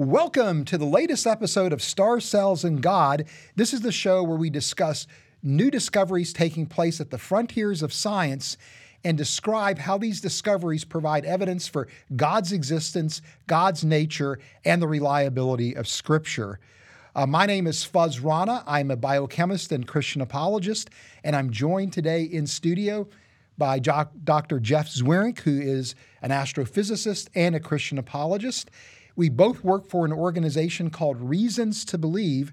Welcome to the latest episode of Stars Cells and God. This is the show where we discuss new discoveries taking place at the frontiers of science and describe how these discoveries provide evidence for God's existence, God's nature, and the reliability of Scripture. Uh, my name is Fuz Rana. I'm a biochemist and Christian apologist, and I'm joined today in studio by jo- Dr. Jeff Zweerink, who is an astrophysicist and a Christian apologist. We both work for an organization called Reasons to Believe,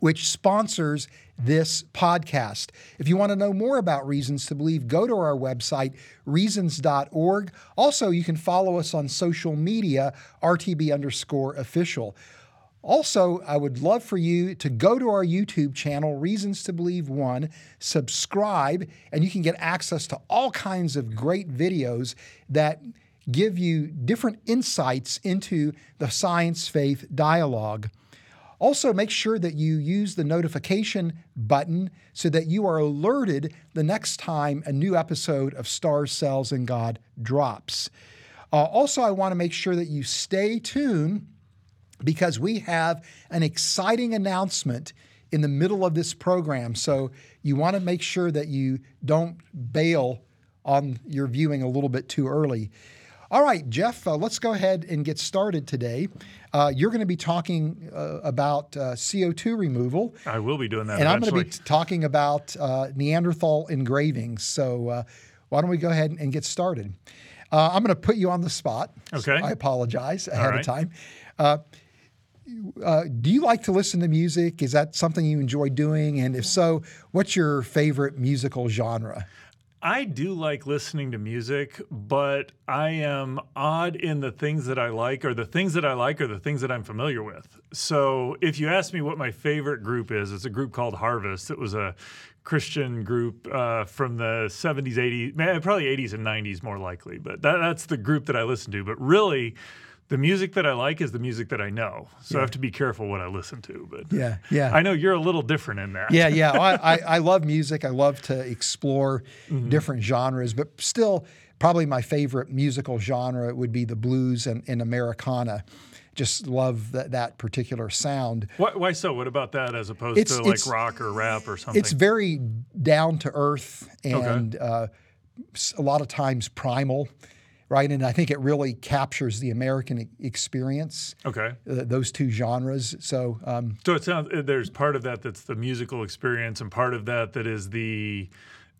which sponsors this podcast. If you want to know more about Reasons to Believe, go to our website, reasons.org. Also, you can follow us on social media, RTB underscore official. Also, I would love for you to go to our YouTube channel, Reasons to Believe One, subscribe, and you can get access to all kinds of great videos that give you different insights into the science faith dialogue. Also, make sure that you use the notification button so that you are alerted the next time a new episode of Stars, Cells, and God drops. Uh, also, I want to make sure that you stay tuned because we have an exciting announcement in the middle of this program. So you want to make sure that you don't bail on your viewing a little bit too early. All right, Jeff, uh, let's go ahead and get started today. Uh, you're going to be talking uh, about uh, CO2 removal. I will be doing that. And eventually. I'm going to be talking about uh, Neanderthal engravings. So uh, why don't we go ahead and get started? I'm going to put you on the spot. Okay. So I apologize ahead right. of time. Uh, do you like to listen to music? Is that something you enjoy doing? And if so, what's your favorite musical genre? I do like listening to music, but I am odd in the things that I like, or the things that I like are the things that I'm familiar with. So if you ask me what my favorite group is, it's a group called Harvest. It was a Christian group uh, from the 70s, 80s, probably 80s and 90s more likely, but that, that's the group that I listen to. But really, the music that I like is the music that I know. So I have to be careful what I listen to. But Yeah, yeah. I know you're a little different in that. yeah, yeah. I, I, I love music. I love to explore different genres, but still, probably my favorite musical genre would be the blues and, and Americana. Just love that, that particular sound. Why, why so? What about that as opposed It's- to like rock or rap or something? It's very down to earth and uh, s- a lot of times primal, right? And I think it really captures the American experience, okay. uh, those two genres. So, um, So it sounds there's part of that that's the musical experience, and part of that that is the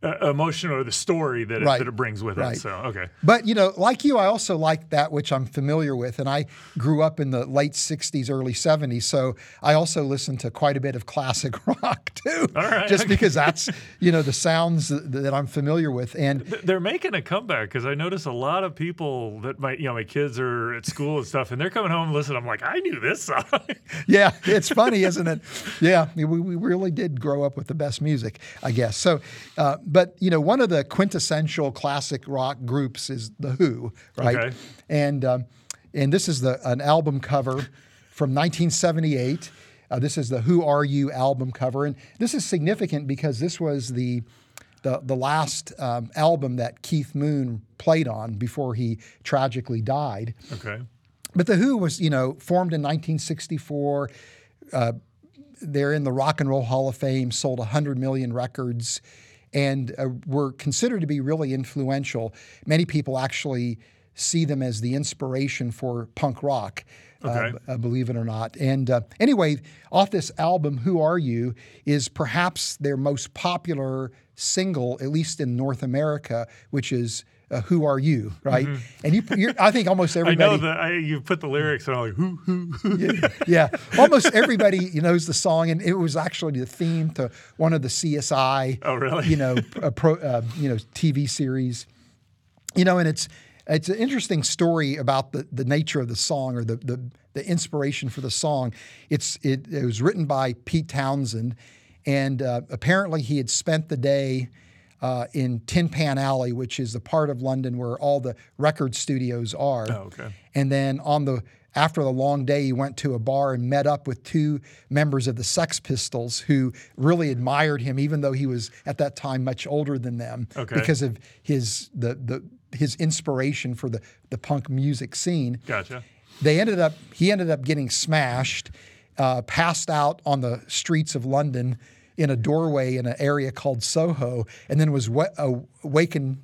uh, emotion or the story that it, Right. that it brings with Right. it. So okay, But you know, like you, I also like that which I'm familiar with, and I grew up in the late '60s, early '70s, so I also listen to quite a bit of classic rock too. All right, just okay. because that's you know the sounds that, that I'm familiar with, and they're making a comeback because I notice a lot of people that my you know my kids are at school and stuff, and they're coming home and listening. I'm like, I knew this song. yeah, it's funny, isn't it? Yeah, we, we really did grow up with the best music, I guess. So, uh, but you know, one of the quintessential classic rock groups is the Who, right? Okay. And um, and this is the an album cover from 1978. Uh, this is the Who Are You album cover, and this is significant because this was the the, the last um, album that Keith Moon played on before he tragically died. okay, But the Who was, you know, formed in 1964. Uh, they're in the Rock and Roll Hall of Fame, sold 100 million records, and uh, were considered to be really influential. Many people actually see them as the inspiration for punk rock. Okay. Uh, believe it or not. And uh, anyway, off this album, Who Are You, is perhaps their most popular single, at least in North America, which is uh, Who Are You, right? And you, you're, I think almost Mm-hmm. I everybody. know that you put the lyrics and I'm like, who, who, who. yeah, almost everybody knows the song, and it was actually the theme to one of the CSI. Oh, really? You know, a pro, uh, you know, TV series. You know, and it's it's an interesting story about the, the nature of the song or the, the the inspiration for the song. It's it, it was written by Pete Townshend, and uh, apparently he had spent the day. Uh, in Tin Pan Alley, which is the part of London where all the record studios are. Oh, okay. And then on the after the long day, he went to a bar and met up with two members of the Sex Pistols who really admired him, even though he was at that time much older than them, Okay. because of his the the his inspiration for the the punk music scene. Gotcha. they ended up he ended up getting smashed, uh, passed out on the streets of London in a doorway in an area called Soho, and then was wa- awakened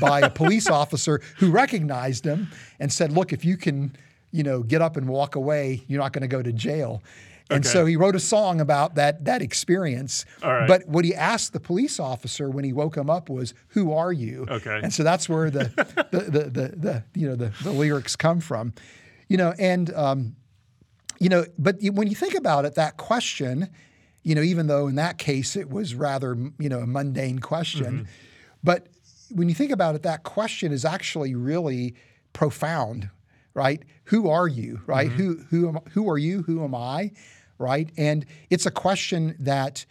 by a police officer who recognized him and said, "Look, if you can, you know, get up and walk away, you're not going to go to jail." And Okay. so he wrote a song about that that experience. Right. But what he asked the police officer when he woke him up was, "Who are you?" Okay. And so that's where the the, the, the, the you know the, the lyrics come from, you know, and um, you know, but when you think about it, that question, you know, even though in that case it was rather you know a mundane question, but when you think about it, that question is actually really profound, right? Who are you, right? Who who am, who are you? Who am I, right? And it's a question that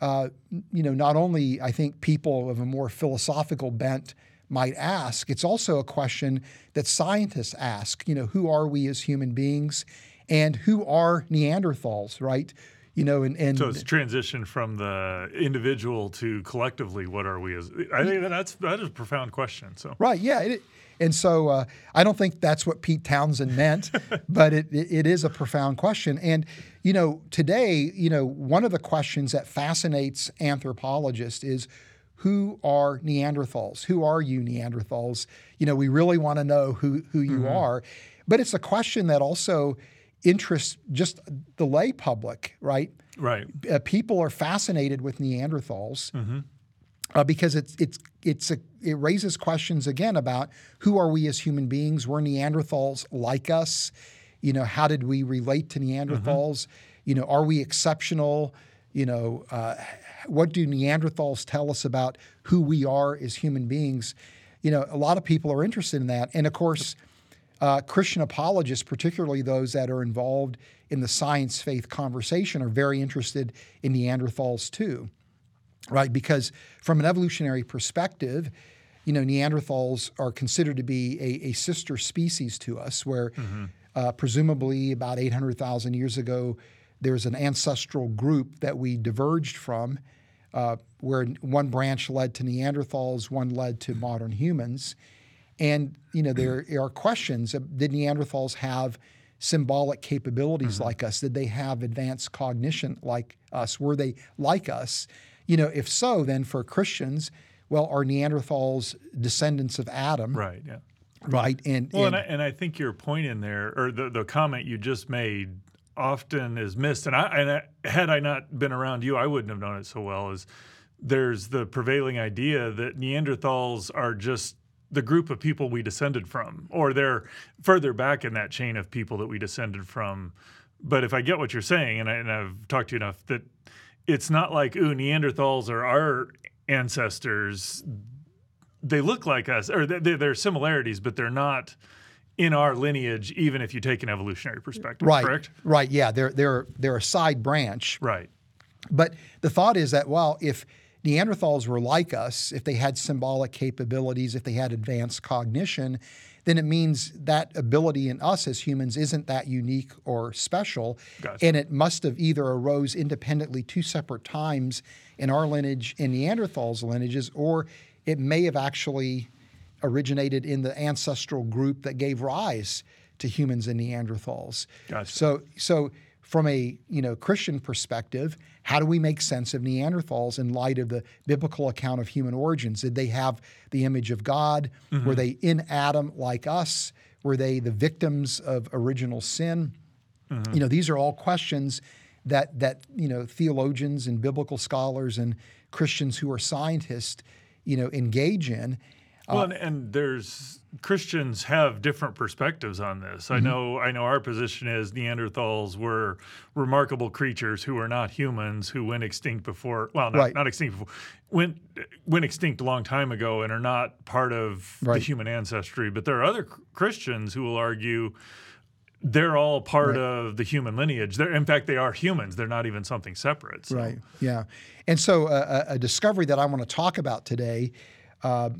uh, you know not only I think people of a more philosophical bent might ask, it's also a question that scientists ask. You know, who are we as human beings, and who are Neanderthals, right? You know, and and So it's transition from the individual to collectively. What are we as? I think that's that is a profound question. So Right. Yeah. It, and so uh, I don't think that's what Pete Townshend meant, but it, it, it is a profound question. And, you know, today, you know, one of the questions that fascinates anthropologists is who are Neanderthals? Who are you, Neanderthals? You know, we really want to know who, who you are. But it's a question that also interests just the lay public, right? right, uh, people are fascinated with Neanderthals uh, because it's it's it's a, it raises questions again about who are we as human beings? Were Neanderthals like us? You know, how did we relate to Neanderthals? You know, are we exceptional? You know, uh, what do Neanderthals tell us about who we are as human beings? You know, a lot of people are interested in that, and of course uh, Christian apologists, particularly those that are involved in the science faith conversation, are very interested in Neanderthals too, right? Because from an evolutionary perspective, you know, Neanderthals are considered to be a, a sister species to us, where uh, presumably about 800,000 years ago, there's an ancestral group that we diverged from, uh, where one branch led to Neanderthals, one led to modern humans. And you know there mm-hmm. are questions: Did Neanderthals have symbolic capabilities mm-hmm. like us? Did they have advanced cognition like us? Were they like us? You know, if so, then for Christians, well, are Neanderthals descendants of Adam? right, yeah. Right. And, Well, and- and I, and I think your point in there, or the, the comment you just made, often is missed. And I, and I, had I not been around you, I wouldn't have known it so well. Is there's the prevailing idea that Neanderthals are just the group of people we descended from, or they're further back in that chain of people that we descended from. But if I get what you're saying, and, I, and I've talked to you enough, that it's not like, ooh, Neanderthals are our ancestors they look like us, or th- th- there are similarities, but they're not in our lineage, even if you take an evolutionary perspective. right. Correct. Right. Yeah. They're they're they're a side branch. Right. But the thought is that, well, if Neanderthals were like us, if they had symbolic capabilities, if they had advanced cognition, then it means that ability in us as humans isn't that unique or special. Gotcha. And it must have either arose independently two separate times in our lineage in Neanderthals' lineages, or it may have actually originated in the ancestral group that gave rise to humans and Neanderthals. Gotcha. So, so from a you know Christian perspective, how do we make sense of Neanderthals in light of the biblical account of human origins? Did they have the image of God? Mm-hmm. Were they in Adam like us? Were they the victims of original sin? Mm-hmm. You know, these are all questions that that you know theologians and biblical scholars and Christians who are scientists, you know, engage in. Well, and, and there's Christians have different perspectives on this. Mm-hmm. I know. I know our position is Neanderthals were remarkable creatures who are not humans who went extinct before. Well, not, Right. not extinct before. Went went extinct a long time ago and are not part of the human ancestry. But there are other Christians who will argue they're all part of the human lineage. They're, in fact, they are humans. They're not even something separate. So. Right. Yeah. And so uh, a, a discovery that I want to talk about today uh,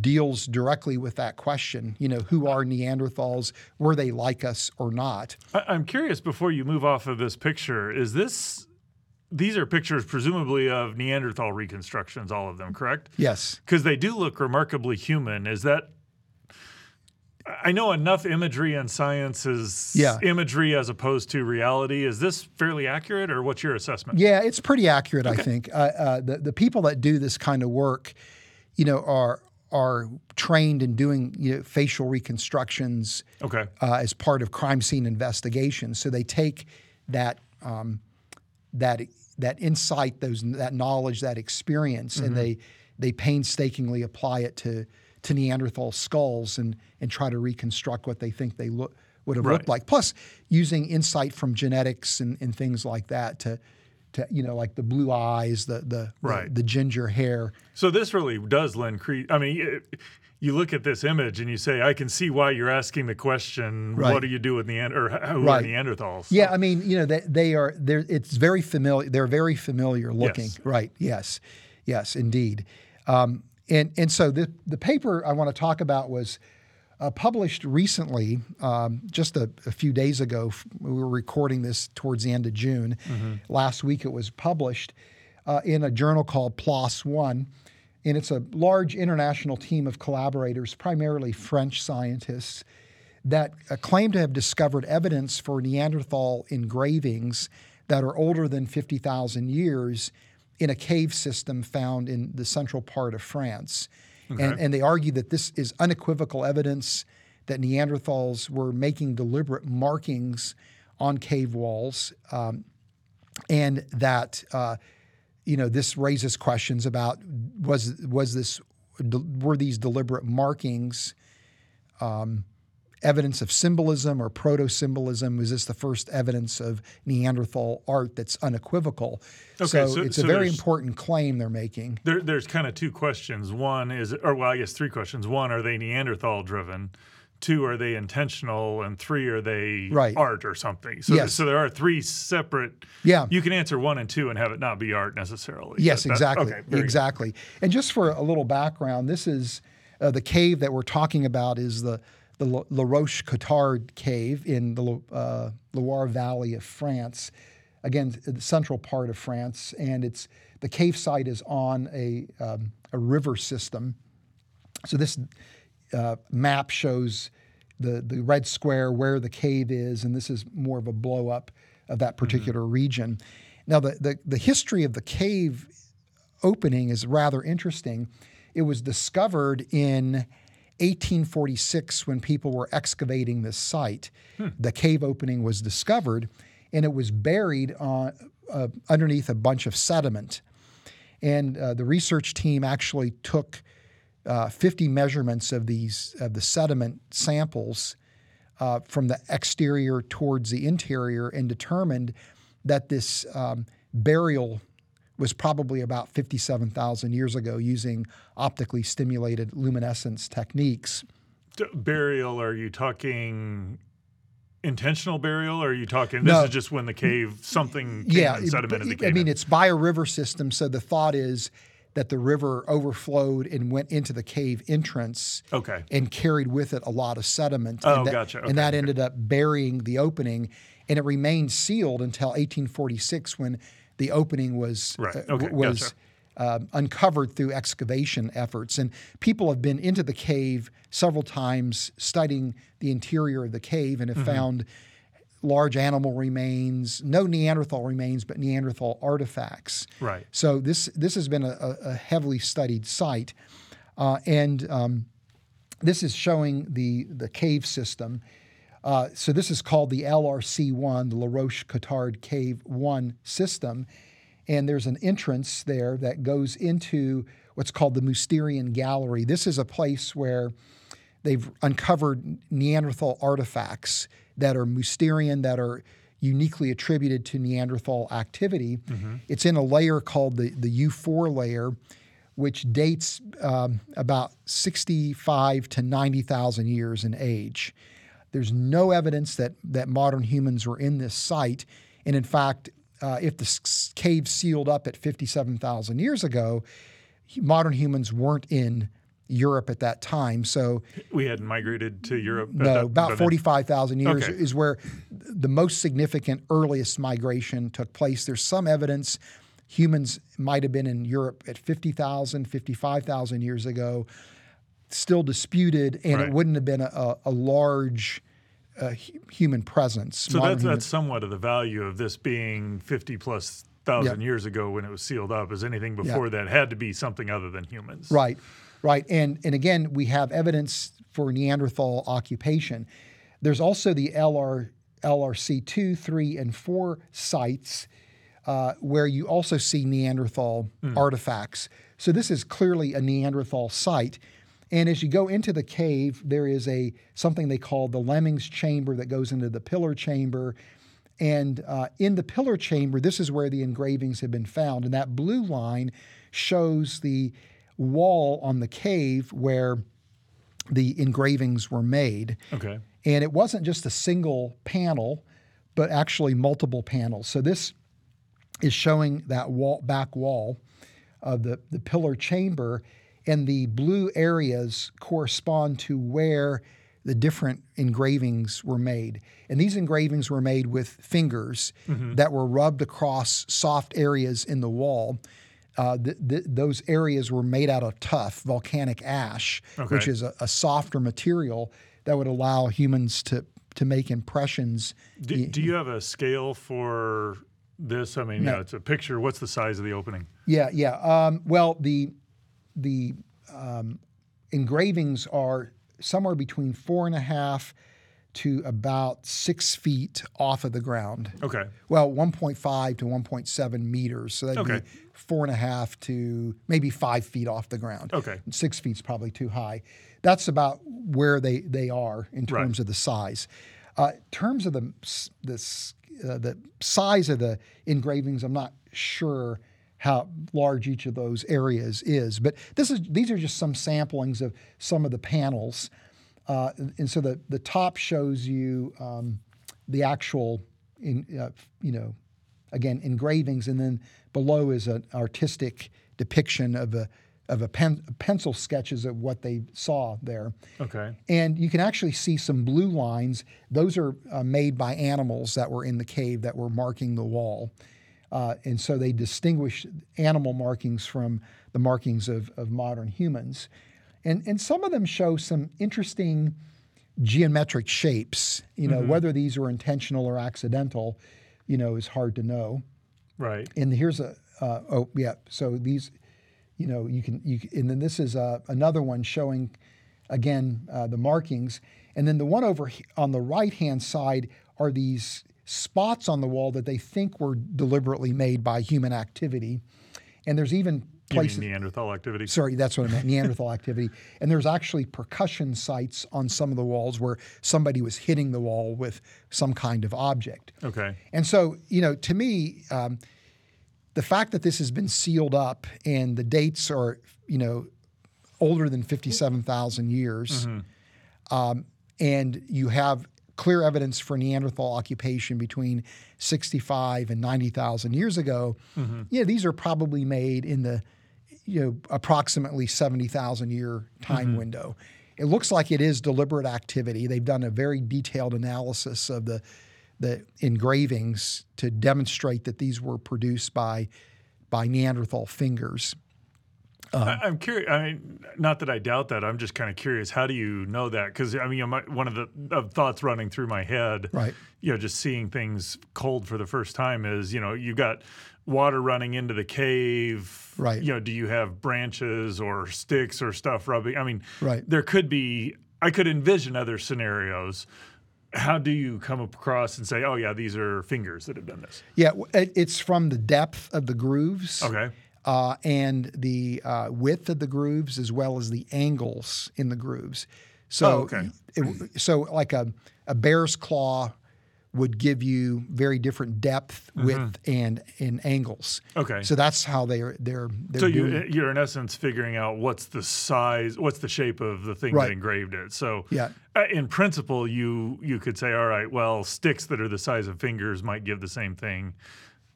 deals directly with that question. You know, who are Neanderthals? Were they like us or not? I, I'm curious before you move off of this picture, is this these are pictures presumably of Neanderthal reconstructions, all of them, correct? Yes. Because they do look remarkably human. Is that I know enough imagery and science is Yeah. imagery as opposed to reality. Is this fairly accurate, or what's your assessment? Yeah, it's pretty accurate, I think. Uh, uh, the the people that do this kind of work, you know, are are trained in doing you know, facial reconstructions Okay. uh, as part of crime scene investigations. So they take that um, that that insight, those that knowledge, that experience, Mm-hmm. and they they painstakingly apply it to to Neanderthal skulls and and try to reconstruct what they think they look would have looked like. Plus, using insight from genetics and, and things like that to to you know like the blue eyes, the the Right. the, the ginger hair. So this really does lend credence. I mean, it, you look at this image and you say, "I can see why you're asking the question. Right. What do you do with Neand or who Right. are Neanderthals?" Yeah, I mean, you know, they, they are they're it's very familiar. They're very familiar looking. Yes. Right. Yes. Yes, indeed. Um, and and so the the paper I want to talk about was uh, published recently, um, just a, a few days ago. We were recording this towards the end of June. Last week it was published uh, in a journal called PLOS One, and it's a large international team of collaborators, primarily French scientists that uh, claim to have discovered evidence for Neanderthal engravings that are older than 50,000 years in a cave system found in the central part of France. And, and they argue that this is unequivocal evidence that Neanderthals were making deliberate markings on cave walls, um, and that uh, you know this raises questions about was was this were these deliberate markings evidence of symbolism or proto symbolism? Was this the first evidence of Neanderthal art that's unequivocal? Okay, so, so- it's so a very important claim they're making. There, there's kind of two questions. One is, or well, I guess three questions. One, are they Neanderthal driven? Two, are they intentional? And three, are they Right. art or something? So, Yes. so there are three separate. Yeah. You can answer one and two and have it not be art necessarily. Yes, That- exactly. okay, very good. exactly. And just for a little background, this is uh, the cave that we're talking about is the the La La Roche Cotard cave in the uh, Loire Valley of France. Again, the central part of France, and it's the cave site is on a um, a river system. So this uh, map shows the the red square where the cave is, and this is more of a blow up of that particular region. Now, the, the the history of the cave opening is rather interesting. It was discovered in 1846 when people were excavating this site. The cave opening was discovered, and it was buried on, uh, underneath a bunch of sediment. And uh, the research team actually took uh, 50 measurements of these of the sediment samples uh, from the exterior towards the interior and determined that this um, burial was probably about 57,000 years ago using optically stimulated luminescence techniques. D- Burial, are you talking intentional burial or are you talking No. this is just when the cave something came yeah, and it- sedimented the cave? I mean, it's by a river system, so the thought is that the river overflowed and went into the cave entrance okay. and carried with it a lot of sediment. Oh, and that, gotcha. And that okay. ended up burying the opening, and it remained sealed until 1846 when the opening was Right. uh, Okay, w- was gotcha. um, uncovered through excavation efforts. And people have been into the cave several times, studying the interior of the cave, and have Mm-hmm. found large animal remains, no Neanderthal remains, but Neanderthal artifacts. Right. So this this has been a, a a heavily studied site, uh, and um, this is showing the the cave system. Uh, so this is called the LRC1, the La Roche Cotard Cave One system, and there's an entrance there that goes into what's called the Mousterian Gallery. This is a place where they've uncovered Neanderthal artifacts that are Mousterian, that are uniquely attributed to Neanderthal activity. It's in a layer called the, the U4 layer, which dates um, about 65 to 90,000 years in age. There's no evidence that, that modern humans were in this site. And in fact, uh, if the cave sealed up at 57,000 years ago, modern humans weren't in Europe at that time. So We hadn't migrated to Europe. no, that- about 45,000 years Okay. is where the most significant earliest migration took place. There's some evidence humans might have been in Europe at 50,000, 55,000 years ago. Still disputed, and Right. it wouldn't have been a, a, large uh, human presence. So that's human- that's somewhat of the value of this being 50 plus thousand years ago when it was sealed up. Is anything before that had to be something other than humans? Right, right. And and again, we have evidence for Neanderthal occupation. There's also the LR LRC two, three, and four sites uh, where you also see Neanderthal artifacts. So this is clearly a Neanderthal site. And as you go into the cave, there is a something they call the Lemmings chamber that goes into the pillar chamber. And uh, in the pillar chamber, this is where the engravings have been found. And that blue line shows the wall on the cave where the engravings were made. Okay. And it wasn't just a single panel, but actually multiple panels. So this is showing that wall, back wall of the, the pillar chamber, and the blue areas correspond to where the different engravings were made. And these engravings were made with fingers that were rubbed across soft areas in the wall. Uh, th- th- those areas were made out of tuff, volcanic ash, which is a, a softer material that would allow humans to to make impressions. Do, do you have a scale for this? I mean, No. yeah, it's a picture. What's the size of the opening? Yeah, yeah. Um, well, the the um, engravings are somewhere between four and a half to about six feet off of the ground. Okay. Well, 1.5 to 1.7 meters. So that'd Okay. be four and a half to maybe five feet off the ground. Okay. Six feet's probably too high. That's about where they, they are in Right. terms of the size. Uh, in terms of the the uh, the size of the engravings, I'm not sure how large each of those areas is. But this is these are just some samplings of some of the panels. Uh, and so the, the top shows you um, the actual, in, uh, you know, again engravings, and then below is an artistic depiction of a of a pen, pencil sketches of what they saw there. Okay. And you can actually see some blue lines. Those are uh, made by animals that were in the cave that were marking the wall. Uh, and so they distinguish animal markings from the markings of, of modern humans. And, and some of them show some interesting geometric shapes. You know, whether these were intentional or accidental, you know, is hard to know Right. and here's a uh, oh yeah so these you know you can you and then this is uh, another one showing again uh, the markings and then the one over on the right hand side are these spots on the wall that they think were deliberately made by human activity and there's even places Neanderthal activity? sorry that's what i meant neanderthal activity and there's actually percussion sites on some of the walls where somebody was hitting the wall with some kind of object Okay. and so, you know, to me, um, the fact that this has been sealed up and the dates are, you know, older than 57,000 years, um, and you have clear evidence for Neanderthal occupation between 65 and 90,000 years ago, mm-hmm. yeah, these are probably made in the, you know, approximately 70,000 year time mm-hmm. window. It looks like it is deliberate activity. They've done a very detailed analysis of the the engravings to demonstrate that these were produced by by Neanderthal fingers. Uh-huh. I, I'm curious. I mean, not that I doubt that. I'm just kind of curious. How do you know that? Because I mean, you know, my, one of the of thoughts running through my head, Right. You know, just seeing things cold for the first time is, you know, you got water running into the cave. Right. You know, do you have branches or sticks or stuff rubbing? I mean, Right. There could be. I could envision other scenarios. How do you come across and say, "Oh yeah, these are fingers that have done this"? Yeah, it's from the depth of the grooves. Okay. Uh, and the uh, width of the grooves as well as the angles in the grooves. So, Oh, okay. it- so like a, a bear's claw would give you very different depth, width, and and angles. Mm-hmm. Okay. So that's how they're they're they're So doing. you, you're in essence figuring out what's the size, what's the shape of the thing Right. that engraved it. So Yeah. uh, in principle, you you could say, all right, well, sticks that are the size of fingers might give the same thing,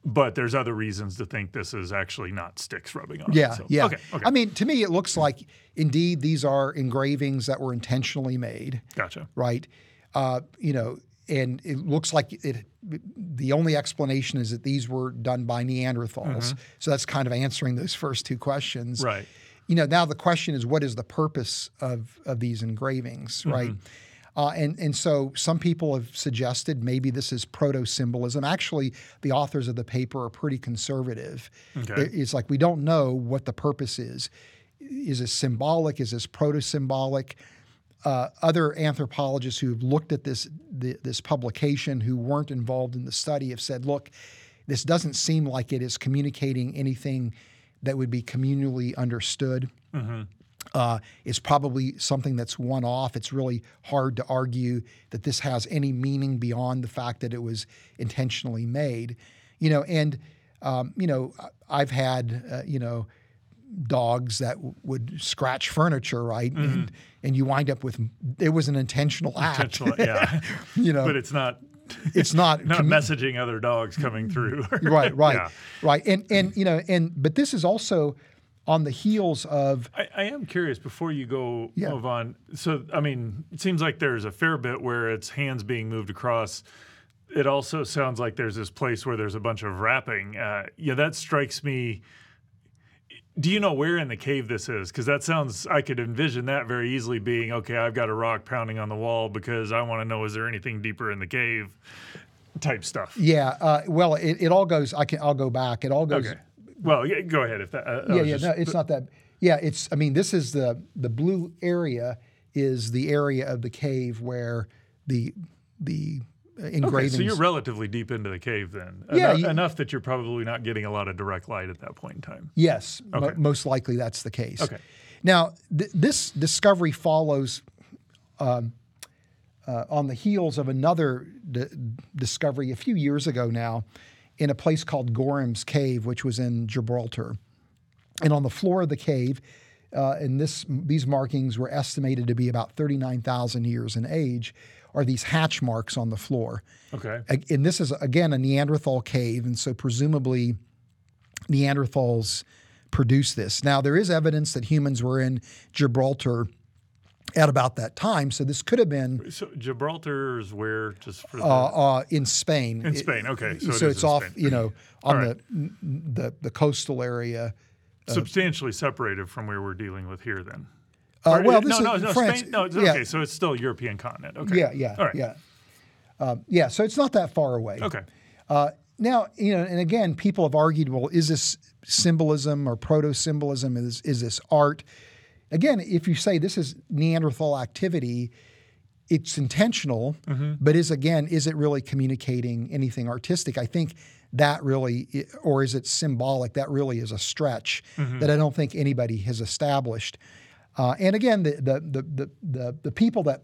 but there's other reasons to think this is actually not sticks rubbing on. it. yeah, So, yeah. Okay. Okay. I mean, to me, it looks like indeed these are engravings that were intentionally made. gotcha. right? Uh, you know, and it looks like it. The only explanation is that these were done by Neanderthals. So that's kind of answering those first two questions. Mm-hmm. Right. you know, now the question is, what is the purpose of of these engravings, right? Uh, and and so some people have suggested maybe this is proto symbolism. Actually, the authors of the paper are pretty conservative. Okay. It- It's like we don't know what the purpose is. Is this symbolic? Is this proto symbolic? Uh, other anthropologists who have looked at this the, this publication who weren't involved in the study have said, look, this doesn't seem like it is communicating anything that would be communally understood. Uh, it's probably something that's one off. It's really hard to argue that this has any meaning beyond the fact that it was intentionally made. You know, and um, you know, I've had uh, you know dogs that w- would scratch furniture, right? And and you wind up with it was an intentional act. Intentional, yeah. you know, but it's not it's not not commu- messaging other dogs coming through. right, right, Yeah. right. And and you know, and but this is also on the heels of I, I am curious before you go Yeah. move on. So, I mean, it seems like there's a fair bit where it's hands being moved across. It also sounds like there's this place where there's a bunch of rapping. Uh, yeah, that strikes me. Do you know where in the cave this is? Because that sounds, I could envision that very easily being okay, I've got a rock pounding on the wall because I want to know is there anything deeper in the cave type stuff. yeah. Uh, well, it, it all goes. I can. I'll go back. It all goes. Okay. Well, yeah, go ahead. If that, uh, Yeah, yeah. just- No, it's not that. Yeah, it's. I mean, this is the the blue area is the area of the cave where the the uh, Okay, so you're relatively deep into the cave then. Yeah, Enough, you- enough that you're probably not getting a lot of direct light at that point in time. Yes, Okay. most likely that's the case. Okay. Now, th- this discovery follows um, uh, on the heels of another d- discovery a few years ago now in a place called Gorham's Cave, which was in Gibraltar. And on the floor of the cave, uh, and this these markings were estimated to be about 39,000 years in age, are these hatch marks on the floor. Okay. And this is, again, a Neanderthal cave. And so presumably Neanderthals produced this. Now, there is evidence that humans were in Gibraltar at about that time. So this could have been So Gibraltar is where, just for the, uh, uh, in Spain. in Spain. Okay. So, So, it it's off, Spain. you know, on All the, the the coastal area. substantially separated from where we're dealing with here then. Uh, Or- well, no, this no, is no, France. Spain. No, it's, yeah, okay. So it's still European continent. Okay. yeah, yeah, All right. yeah. Um, yeah, so it's not that far away. Okay. Uh, now, you know, and again, people have argued, well, is this symbolism or proto symbolism? Is, is this art? Again, if you say this is Neanderthal activity, it's intentional, but is again, is it really communicating anything artistic? I think that really, or is it symbolic? That really is a stretch that I don't think anybody has established. Uh, and again, the, the, the, the, the, the people that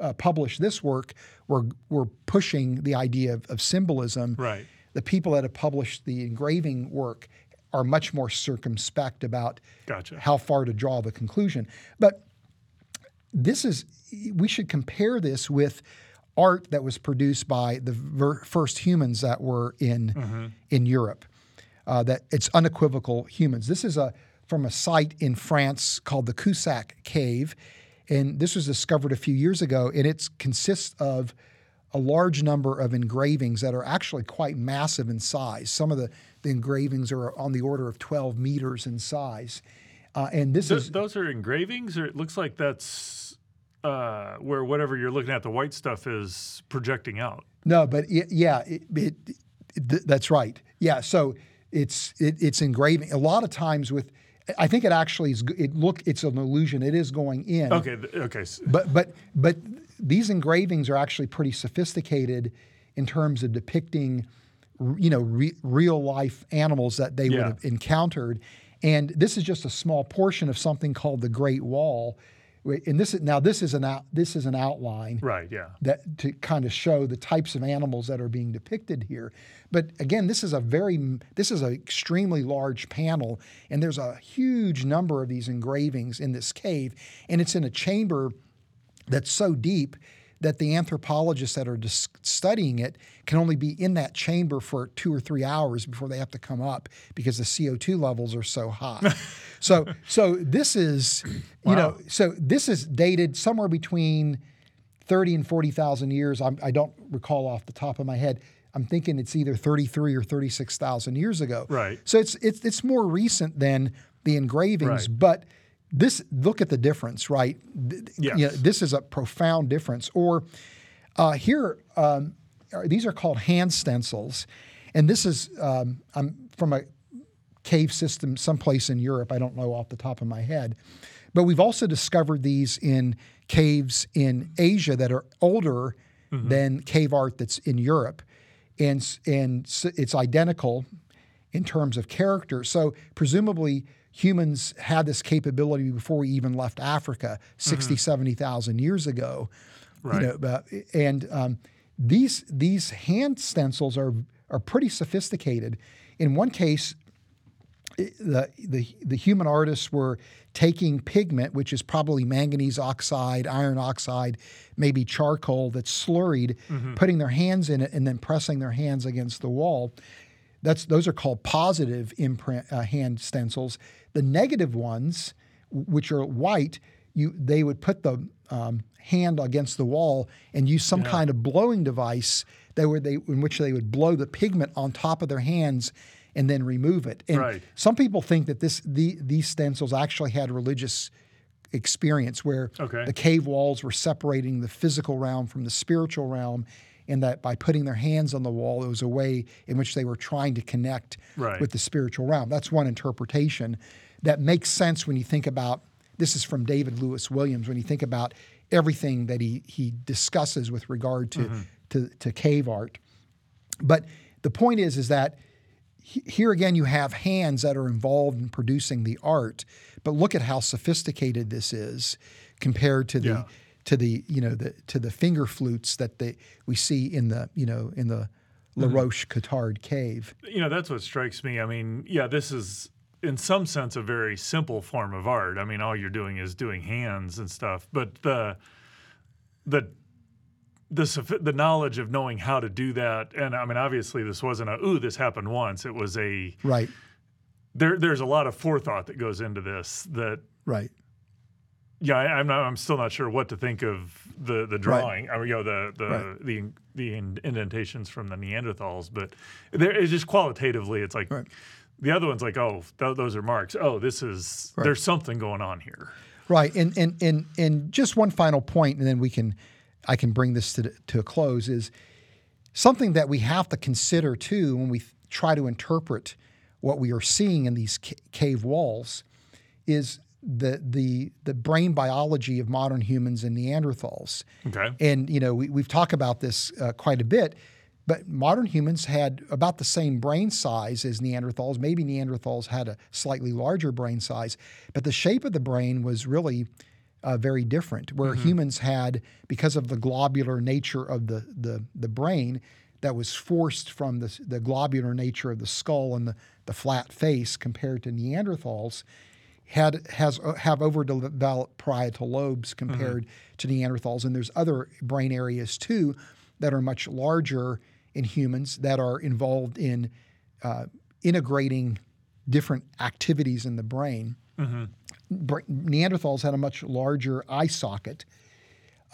uh, published this work were were pushing the idea of, of symbolism. Right. The people that have published the engraving work are much more circumspect about Gotcha. how far to draw the conclusion. But this is we should compare this with art that was produced by the ver- first humans that were in in Europe. Uh, that it's unequivocal humans. This is a from a site in France called the Cussac Cave, and this was discovered a few years ago. And it consists of a large number of engravings that are actually quite massive in size. Some of the, the engravings are on the order of 12 meters in size. Uh, and this Th- is those are engravings, or it looks like that's uh, where whatever you're looking at, the white stuff is projecting out. No, but it, yeah, it, it, th- that's right. Yeah, so it's it, it's engraving. A lot of times with, I think it actually is. It look, it's an illusion. It is going in. Okay. Okay. But but but these engravings are actually pretty sophisticated in terms of depicting, you know, re- real life animals that they would have encountered. And this is just a small portion of something called the Great Wall. And this is now this is an out, this is an outline Right. Yeah. that to kind of show the types of animals that are being depicted here. But again, this is a very this is an extremely large panel, and there's a huge number of these engravings in this cave, and it's in a chamber that's so deep that the anthropologists that are dis- studying it can only be in that chamber for two or three hours before they have to come up because the CO2 levels are so high. so, so this is, you know, so this is dated somewhere between 30 and 40,000 years. I'm, I don't recall off the top of my head. I'm thinking it's either 33 or 36,000 years ago. Right. So it's, it's, it's more recent than the engravings, Right. but this look at the difference, right? Yes. you know, this is a profound difference. Or uh, here, um, these are called hand stencils, and this is um, I'm from a cave system someplace in Europe. I don't know off the top of my head, but we've also discovered these in caves in Asia that are older than cave art that's in Europe, and and it's identical in terms of character. So presumably humans had this capability before we even left Africa 60, 70,000 years ago. Right. You know, uh, and um, these these hand stencils are are pretty sophisticated. In one case, the, the, the human artists were taking pigment, which is probably manganese oxide, iron oxide, maybe charcoal that's slurried, putting their hands in it and then pressing their hands against the wall. That's those are called positive imprint uh, hand stencils. The negative ones, which are white, you they would put the um, hand against the wall and use some kind of blowing device that would they in which they would blow the pigment on top of their hands and then remove it. And Right. some people think that this the, these stencils actually had religious experience where Okay. the cave walls were separating the physical realm from the spiritual realm and that by putting their hands on the wall it was a way in which they were trying to connect Right. with the spiritual realm that's one interpretation that makes sense when you think about this is from david lewis williams when you think about everything that he, he discusses with regard to, mm-hmm. to, to cave art but the point is, is that he- here again you have hands that are involved in producing the art, but look at how sophisticated this is compared to the Yeah. to the you know the to the finger flutes that they we see in the you know in the mm-hmm. La Roche Cotard cave. you know that's what strikes me i mean yeah this is in some sense a very simple form of art i mean all you're doing is doing hands and stuff but the the the the knowledge of knowing how to do that and i mean obviously this wasn't a ooh this happened once it was a Right, there there's a lot of forethought that goes into this that right, yeah, I, I'm not. I'm still not sure what to think of the the drawing. I mean, you know, the the Right. the the indentations from the Neanderthals, but there it's just qualitatively, it's like Right. The other one's like, oh, th- those are marks. Oh, this is there's something going on here. right. And and and and just one final point, and then we can I can bring this to to a close is something that we have to consider too when we try to interpret what we are seeing in these ca- cave walls is the the the brain biology of modern humans and Neanderthals. Okay. And you know we, we've talked about this uh, quite a bit, but modern humans had about the same brain size as Neanderthals. Maybe Neanderthals had a slightly larger brain size, but the shape of the brain was really uh, very different. Where humans had, because of the globular nature of the the the brain, that was forced from the the globular nature of the skull and the the flat face compared to Neanderthals had has uh, have overdeveloped parietal lobes compared to Neanderthals, and there's other brain areas too that are much larger in humans that are involved in uh, integrating different activities in the brain. Bra- Neanderthals had a much larger eye socket,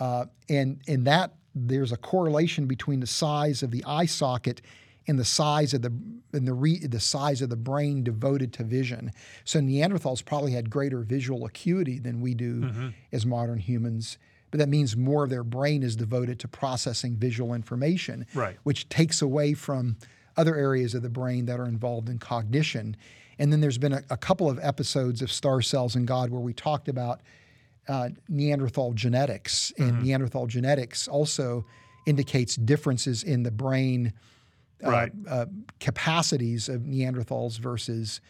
uh, and and that there's a correlation between the size of the eye socket and the size of the and the re, the size of the brain devoted to vision. So Neanderthals probably had greater visual acuity than we do as modern humans. But that means more of their brain is devoted to processing visual information, Right. which takes away from other areas of the brain that are involved in cognition. And then there's been a, a couple of episodes of Stars Cells and God where we talked about uh, Neanderthal genetics, and Neanderthal genetics also indicates differences in the brain uh, Right. uh, capacities of Neanderthals versus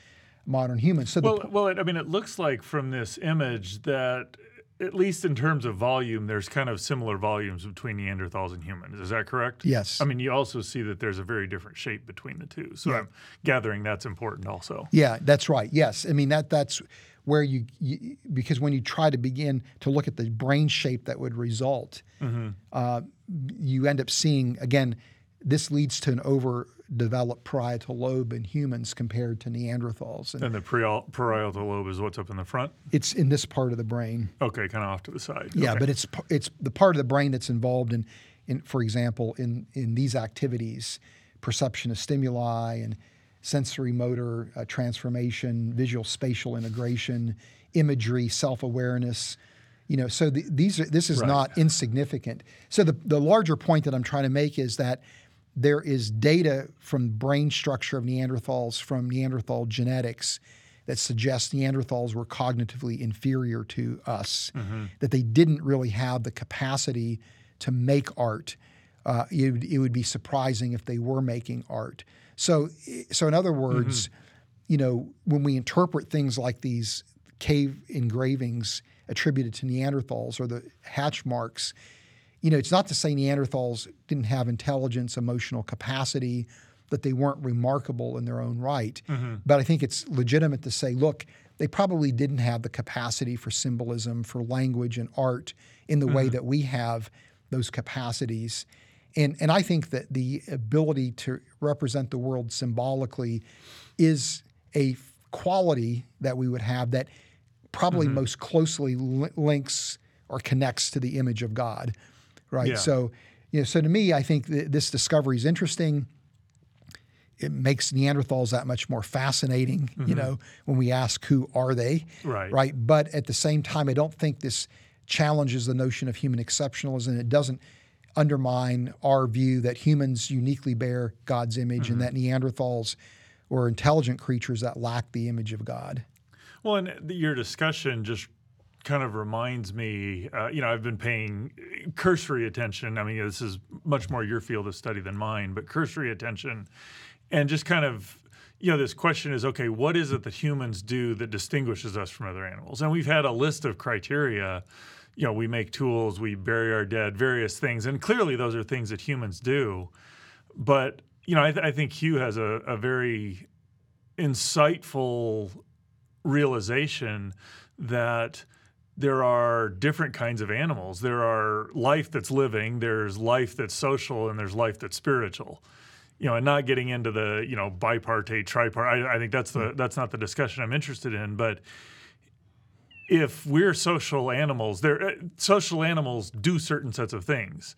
modern humans. So the, Well, well, it, I mean, it looks like from this image that, at least in terms of volume, there's kind of similar volumes between Neanderthals and humans. Is that correct? Yes. I mean, you also see that there's a very different shape between the two. So I'm gathering that's important also. Yeah, that's right. Yes, I mean that that's where you, you because when you try to begin to look at the brain shape that would result, uh, you end up seeing again. This leads to an overdeveloped parietal lobe in humans compared to Neanderthals, and And the parietal lobe is what's up in the front. it's in this part of the brain. Okay, kind of off to the side. Yeah, Okay. but it's it's the part of the brain that's involved in, in for example, in in these activities, perception of stimuli and sensory motor uh, transformation, visual spatial integration, imagery, self awareness. You know, so the, these are, this is Right. not insignificant. So the, the larger point that I'm trying to make is that there is data from brain structure of Neanderthals from Neanderthal genetics that suggests Neanderthals were cognitively inferior to us, that they didn't really have the capacity to make art. Uh, it, would- it would be surprising if they were making art. So, so in other words, you know, when we interpret things like these cave engravings attributed to Neanderthals or the hatch marks, you know, it's not to say Neanderthals didn't have intelligence, emotional capacity, that they weren't remarkable in their own right. Mm-hmm. But I think it's legitimate to say, look, they probably didn't have the capacity for symbolism, for language and art in the way mm-hmm. that we have those capacities. And, and I think that the ability to represent the world symbolically is a quality that we would have that probably mm-hmm. most closely li- links or connects to the image of God, right? Yeah. So, you know, so to me, I think th- this discovery is interesting. It makes Neanderthals that much more fascinating, you mm-hmm. know, when we ask who are they, Right. Right. But at the same time, I don't think this challenges the notion of human exceptionalism. It doesn't undermine our view that humans uniquely bear God's image and mm-hmm. that Neanderthals were intelligent creatures that lack the image of God. Well, and your discussion just kind of reminds me, uh, you know, I've been paying cursory attention. I mean, this is much more your field of study than mine, but cursory attention and just kind of, you know, this question is okay, what is it that humans do that distinguishes us from other animals? And we've had a list of criteria. You know, we make tools, we bury our dead, various things. And clearly those are things that humans do. But, you know, I, th- I think Hugh has a, a very insightful realization that there are different kinds of animals. There are life that's living, there's life that's social, and there's life that's spiritual. You know, and not getting into the you know bipartite, tripartite. I, I think that's the that's not the discussion I'm interested in. But if we're social animals, there uh, social animals do certain sets of things.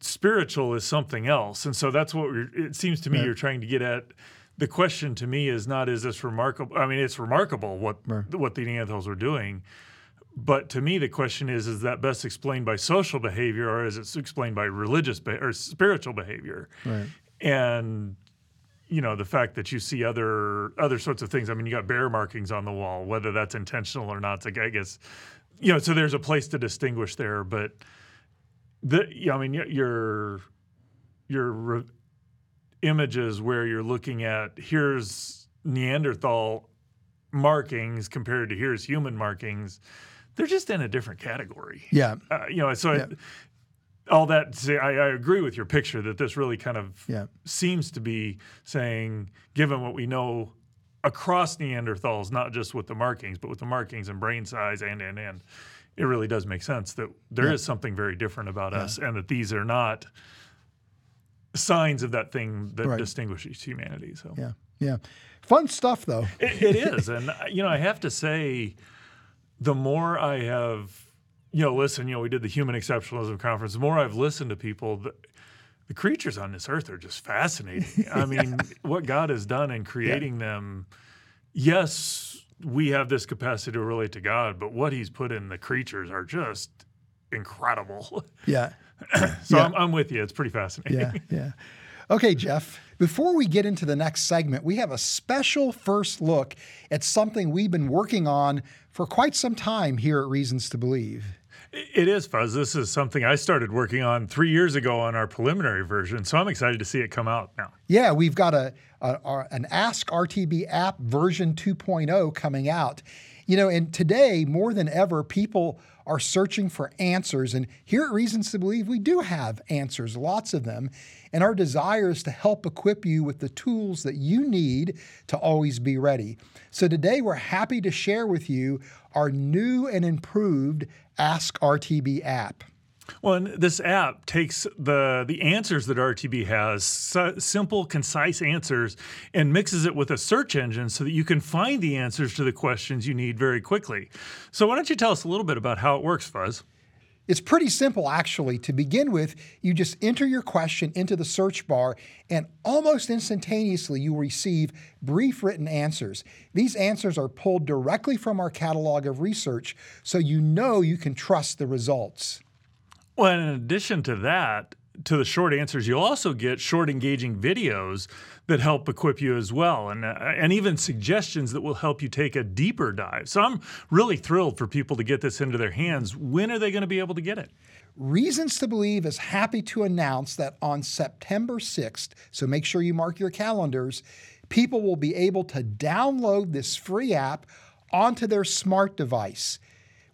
Spiritual is something else, and so that's what we're, it seems to me you're trying to get at. The question to me is not is this remarkable? I mean, it's remarkable what what the Neanderthals were doing, but to me the question is: is that best explained by social behavior, or is it explained by religious be- or spiritual behavior? Right. and you know the fact that you see other other sorts of things. I mean, you got bear markings on the wall, whether that's intentional or not. Like, I guess you know. So there's a place to distinguish there, but the yeah, I mean your your images where you're looking at here's Neanderthal markings compared to here's human markings. They're just in a different category Yeah. uh, you know, so Yeah. it, all that say, I, I agree with your picture that this really kind of Yeah. seems to be saying, given what we know across Neanderthals, not just with the markings, but with the markings and brain size and and and, it really does make sense that there is something very different about us, and that these are not signs of that thing that Right. distinguishes humanity. So Yeah. Yeah. Fun stuff, though. it, it is, and uh, you know, I have to say, the more I have, you know, listen, you know, we did the Human Exceptionalism Conference. The more I've listened to people, the, the creatures on this earth are just fascinating. I mean, what God has done in creating them. Yes, we have this capacity to relate to God, but what He's put in the creatures are just incredible. Yeah. So Yeah. I'm, I'm with you. It's pretty fascinating. Yeah. Yeah. Okay, Jeff. Before we get into the next segment, we have a special first look at something we've been working on for quite some time here at Reasons to Believe. It is Fuz. This is something I started working on three years ago on our preliminary version, so I'm excited to see it come out now. Yeah, we've got a, a, our- an Ask RTB app version 2.0 coming out. You know, and today more than ever, people are searching for answers. And here at Reasons to Believe, we do have answers, lots of them. And our desire is to help equip you with the tools that you need to always be ready. So today, we're happy to share with you our new and improved Ask RTB app. Well, and this app takes the the answers that RTB has, si- simple, concise answers, and mixes it with a search engine so that you can find the answers to the questions you need very quickly. So, why don't you tell us a little bit about how it works, Fuz? It's pretty simple, actually. To begin with, you just enter your question into the search bar, and almost instantaneously, you receive brief written answers. These answers are pulled directly from our catalog of research, so you know you can trust the results. Well, in addition to that, to the short answers, you'll also get short, engaging videos that help equip you as well, and uh, and even suggestions that will help you take a deeper dive. So I'm really thrilled for people to get this into their hands. When are they going to be able to get it? Reasons to Believe is happy to announce that on September 6th, so make sure you mark your calendars, people will be able to download this free app onto their smart device.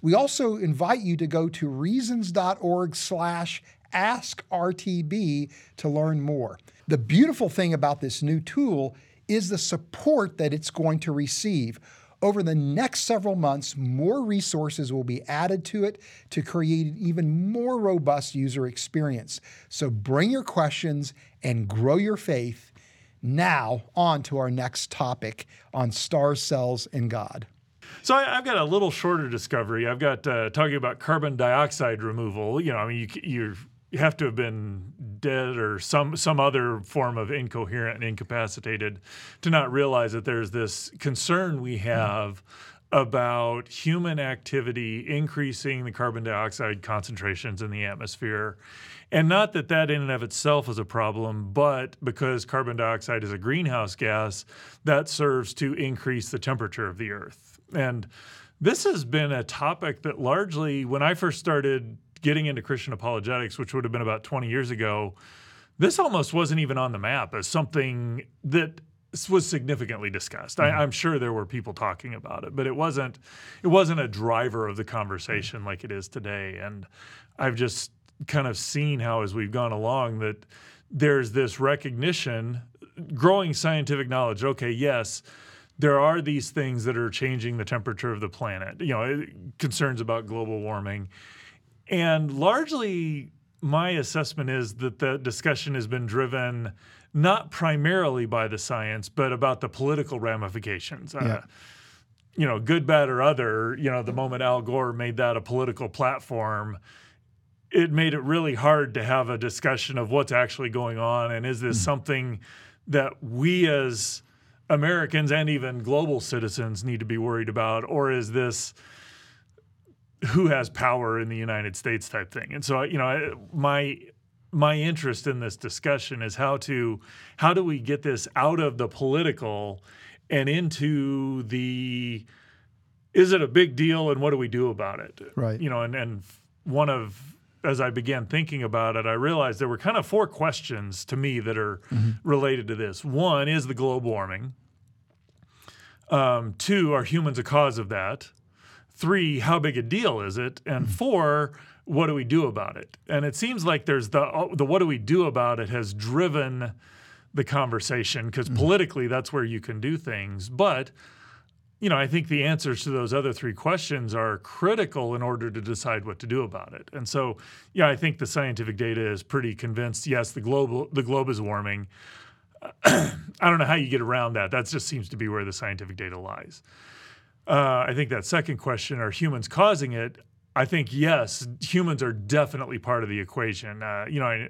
We also invite you to go to reasons.org slash askrtb to learn more. The beautiful thing about this new tool is the support that it's going to receive. Over the next several months, more resources will be added to it to create an even more robust user experience. So bring your questions and grow your faith. Now, on to our next topic on Stars Cells, and God. So I, have got a little shorter discovery. I've got uh, talking about carbon dioxide removal. You know, I mean, you, you have to have been dead or some some other form of incoherent and incapacitated to not realize that there's this concern we have about human activity increasing the carbon dioxide concentrations in the atmosphere. And not that that in and of itself is a problem, but because carbon dioxide is a greenhouse gas, that serves to increase the temperature of the earth. And this has been a topic that largely, when I first started getting into Christian apologetics, which would have been about 20 years ago, this almost wasn't even on the map as something that was significantly discussed. Mm-hmm. I, am sure there were people talking about it, but it wasn't it wasn't a driver of the conversation mm-hmm. like it is today. And I've just kind of seen how as we've gone along that there's this recognition, growing scientific knowledge. Okay, yes, there are these things that are changing the temperature of the planet. You know, concerns about global warming and largely, my assessment is that the discussion has been driven not primarily by the science, but about the political ramifications. Uh, yeah. Uh, you know, good, bad, or other, you know, the moment Al Gore made that a political platform, it made it really hard to have a discussion of what's actually going on and is this mm. something that we as Americans and even global citizens need to be worried about, or is this who has power in the United States type thing. And so, you know, my my interest in this discussion is how to how do we get this out of the political and into the is it a big deal and what do we do about it? Right. You know, and and one of as I began thinking about it, I realized there were kind of four questions to me that are mm-hmm. related to this. One is the global warming. Um, two, are humans a cause of that? Three, how big a deal is it? And mm-hmm. four, what do we do about it? And it seems like there's the uh, the what do we do about it has driven the conversation because mm-hmm. politically that's where you can do things. But you know, I think the answers to those other three questions are critical in order to decide what to do about it. And so, yeah, I think the scientific data is pretty convinced. Yes, the global the globe is warming. I don't know how you get around that. That just seems to be where the scientific data lies. Uh, I think that second question are humans causing it? I think yes, humans are definitely part of the equation. Uh, you know, I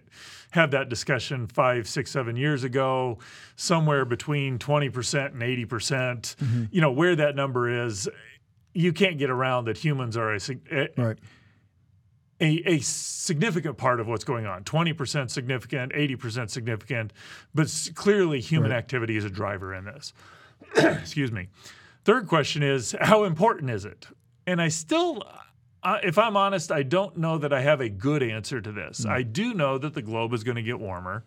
had that discussion five, six, seven years ago, somewhere between 20% and 80%. mm hmm You know, where that number is, you can't get around that humans are a, a, right. a, a significant part of what's going on 20% significant, 80% significant, but clearly human right. activity is a driver in this. Excuse me. Third question is how important is it? And I still, uh, if I'm honest, I don't know that I have a good answer to this. Mm. I do know that the globe is going to get warmer.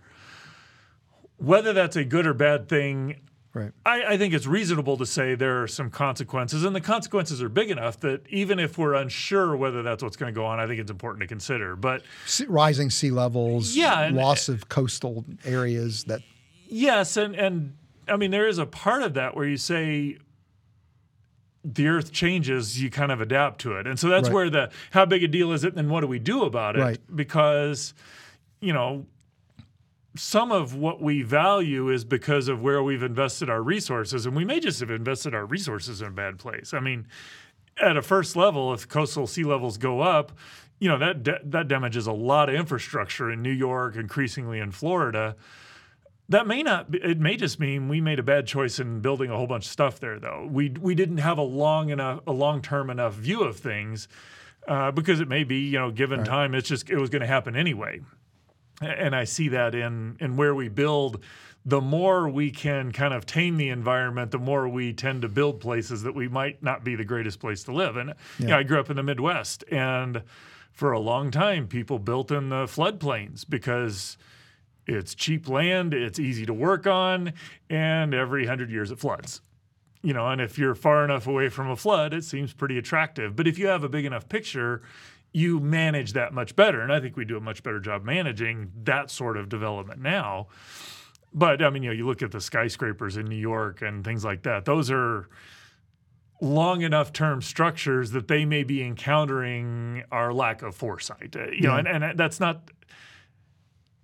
Whether that's a good or bad thing, right. I, I, think it's reasonable to say there are some consequences, and the consequences are big enough that even if we're unsure whether that's what's going to go on, I think it's important to consider. But rising sea levels, yeah, and, loss of coastal areas that. Yes, and and I mean there is a part of that where you say the earth changes, you kind of adapt to it. And so that's right. where the how big a deal is it and what do we do about it? Right. Because, you know, some of what we value is because of where we've invested our resources. And we may just have invested our resources in a bad place. I mean, at a first level, if coastal sea levels go up, you know that da- that damages a lot of infrastructure in New York, increasingly in Florida. That may not. Be, it may just mean we made a bad choice in building a whole bunch of stuff there, though. We we didn't have a long enough, a long term enough view of things, uh, because it may be, you know, given right. time, it's just it was going to happen anyway. And I see that in in where we build. The more we can kind of tame the environment, the more we tend to build places that we might not be the greatest place to live. And yeah. you know, I grew up in the Midwest, and for a long time, people built in the floodplains because it's cheap land, it's easy to work on, and every hundred years it floods. You know, and if you're far enough away from a flood, it seems pretty attractive. But if you have a big enough picture, you manage that much better. And I think we do a much better job managing that sort of development now. But I mean, you know, you look at the skyscrapers in New York and things like that, those are long enough term structures that they may be encountering our lack of foresight. You yeah. know, and, and that's not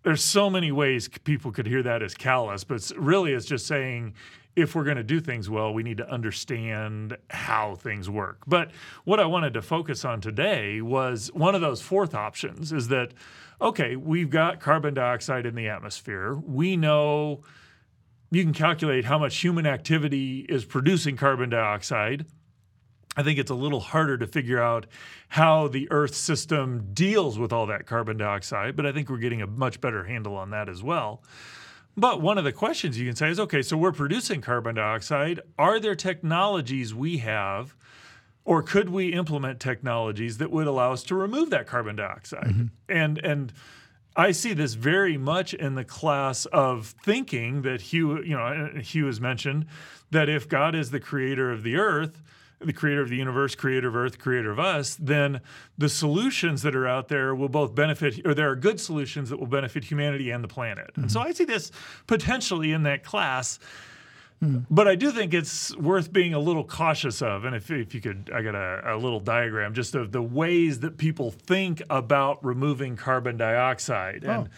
there's so many ways people could hear that as callous, but really it's just saying if we're going to do things well, we need to understand how things work. But what I wanted to focus on today was one of those fourth options is that okay, we've got carbon dioxide in the atmosphere. We know you can calculate how much human activity is producing carbon dioxide. I think it's a little harder to figure out how the Earth system deals with all that carbon dioxide, but I think we're getting a much better handle on that as well. But one of the questions you can say is okay, so we're producing carbon dioxide. Are there technologies we have, or could we implement technologies that would allow us to remove that carbon dioxide? Mm-hmm. And, and, I see this very much in the class of thinking that Hugh, you know, Hugh has mentioned that if God is the creator of the earth, the creator of the universe, creator of earth, creator of us, then the solutions that are out there will both benefit, or there are good solutions that will benefit humanity and the planet. Mm-hmm. And so I see this potentially in that class. Mm. But I do think it's worth being a little cautious of. And if, if you could, I got a, a little diagram just of the ways that people think about removing carbon dioxide. Oh. And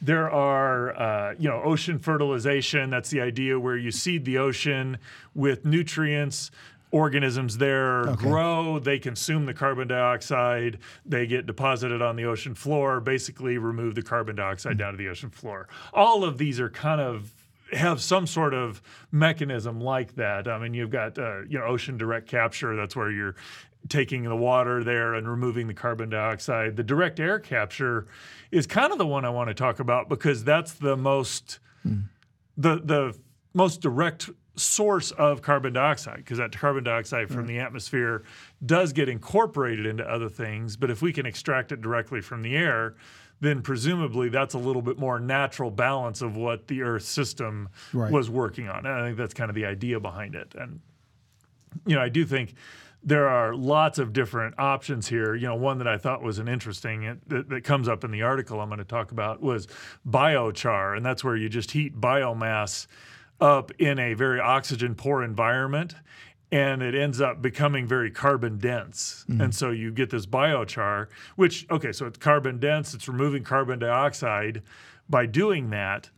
there are, uh, you know, ocean fertilization. That's the idea where you seed the ocean with nutrients organisms there okay. grow, they consume the carbon dioxide, they get deposited on the ocean floor, basically remove the carbon dioxide mm-hmm. down to the ocean floor. All of these are kind of have some sort of mechanism like that. I mean, you've got uh, you know ocean direct capture. That's where you're taking the water there and removing the carbon dioxide. The direct air capture is kind of the one I want to talk about because that's the most mm. the the most direct source of carbon dioxide because that carbon dioxide from mm. the atmosphere does get incorporated into other things. But if we can extract it directly from the air, then presumably that's a little bit more natural balance of what the Earth system right. was working on. And I think that's kind of the idea behind it. And you know, I do think there are lots of different options here. You know, one that I thought was an interesting that, that comes up in the article I'm going to talk about was biochar, and that's where you just heat biomass up in a very oxygen poor environment and it ends up becoming very carbon dense. Mm-hmm. And so you get this biochar, which, okay, so it's carbon dense, it's removing carbon dioxide by doing that.